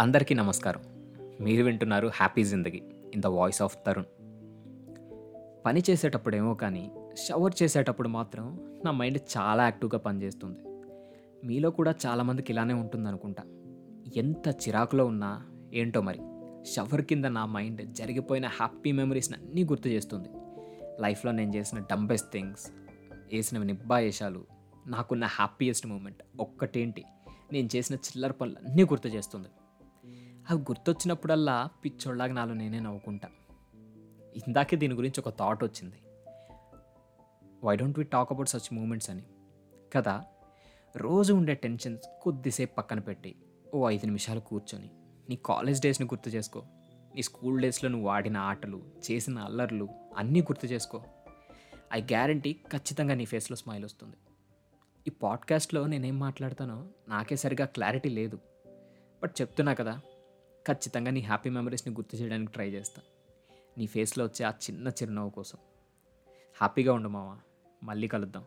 అందరికీ నమస్కారం. మీరు వింటున్నారు Happy Zindagi in the voice of Tarun. పని చేసేటప్పుడేమో కానీ షవర్ చేసేటప్పుడు మాత్రం నా మైండ్ చాలా యాక్టివ్గా పనిచేస్తుంది. మీలో కూడా చాలామందికి ఇలానే ఉంటుంది అనుకుంటా ఎంత చిరాకులో ఉన్నా ఏంటో మరి షవర్ కింద నా మైండ్ జరిగిపోయిన హ్యాపీ మెమరీస్ని అన్నీ గుర్తు చేస్తుంది. లైఫ్లో నేను చేసిన డంబెస్ట్ థింగ్స్ వేసినవి నిబ్బాయేషాలు నాకున్న హ్యాపీయెస్ట్ మూమెంట్ ఒక్కటేంటి నేను చేసిన చిల్లర పనులు అన్నీ గుర్తు చేస్తుంది. అవి గుర్తొచ్చినప్పుడల్లా పిచ్చోళ్ళగా నాలో నేనే నవ్వుకుంటా. ఇందాకే దీని గురించి ఒక థాట్ వచ్చింది. Why don't we talk about such moments అని? కదా రోజు ఉండే టెన్షన్స్ కొద్దిసేపు పక్కన పెట్టి ఓ ఐదు నిమిషాలు కూర్చొని నీ కాలేజ్ డేస్ని గుర్తు చేసుకో. నీ స్కూల్ డేస్లో నువ్వు ఆడిన ఆటలు చేసిన అల్లర్లు అన్నీ గుర్తు చేసుకో. ఐ గ్యారంటీ ఖచ్చితంగా నీ ఫేస్లో స్మైల్ వస్తుంది. ఈ పాడ్కాస్ట్లో నేనేం మాట్లాడతానో నాకే సరిగా క్లారిటీ లేదు. బట్ చెప్తున్నా కదా ఖచ్చితంగా నీ హ్యాపీ మెమరీస్ని గుర్తు చేయడానికి ట్రై చేస్తా. నీ ఫేస్లో వచ్చే ఆ చిన్న చిరునవ్వు కోసం. హ్యాపీగా ఉండు మావా. మళ్ళీ కలుద్దాం.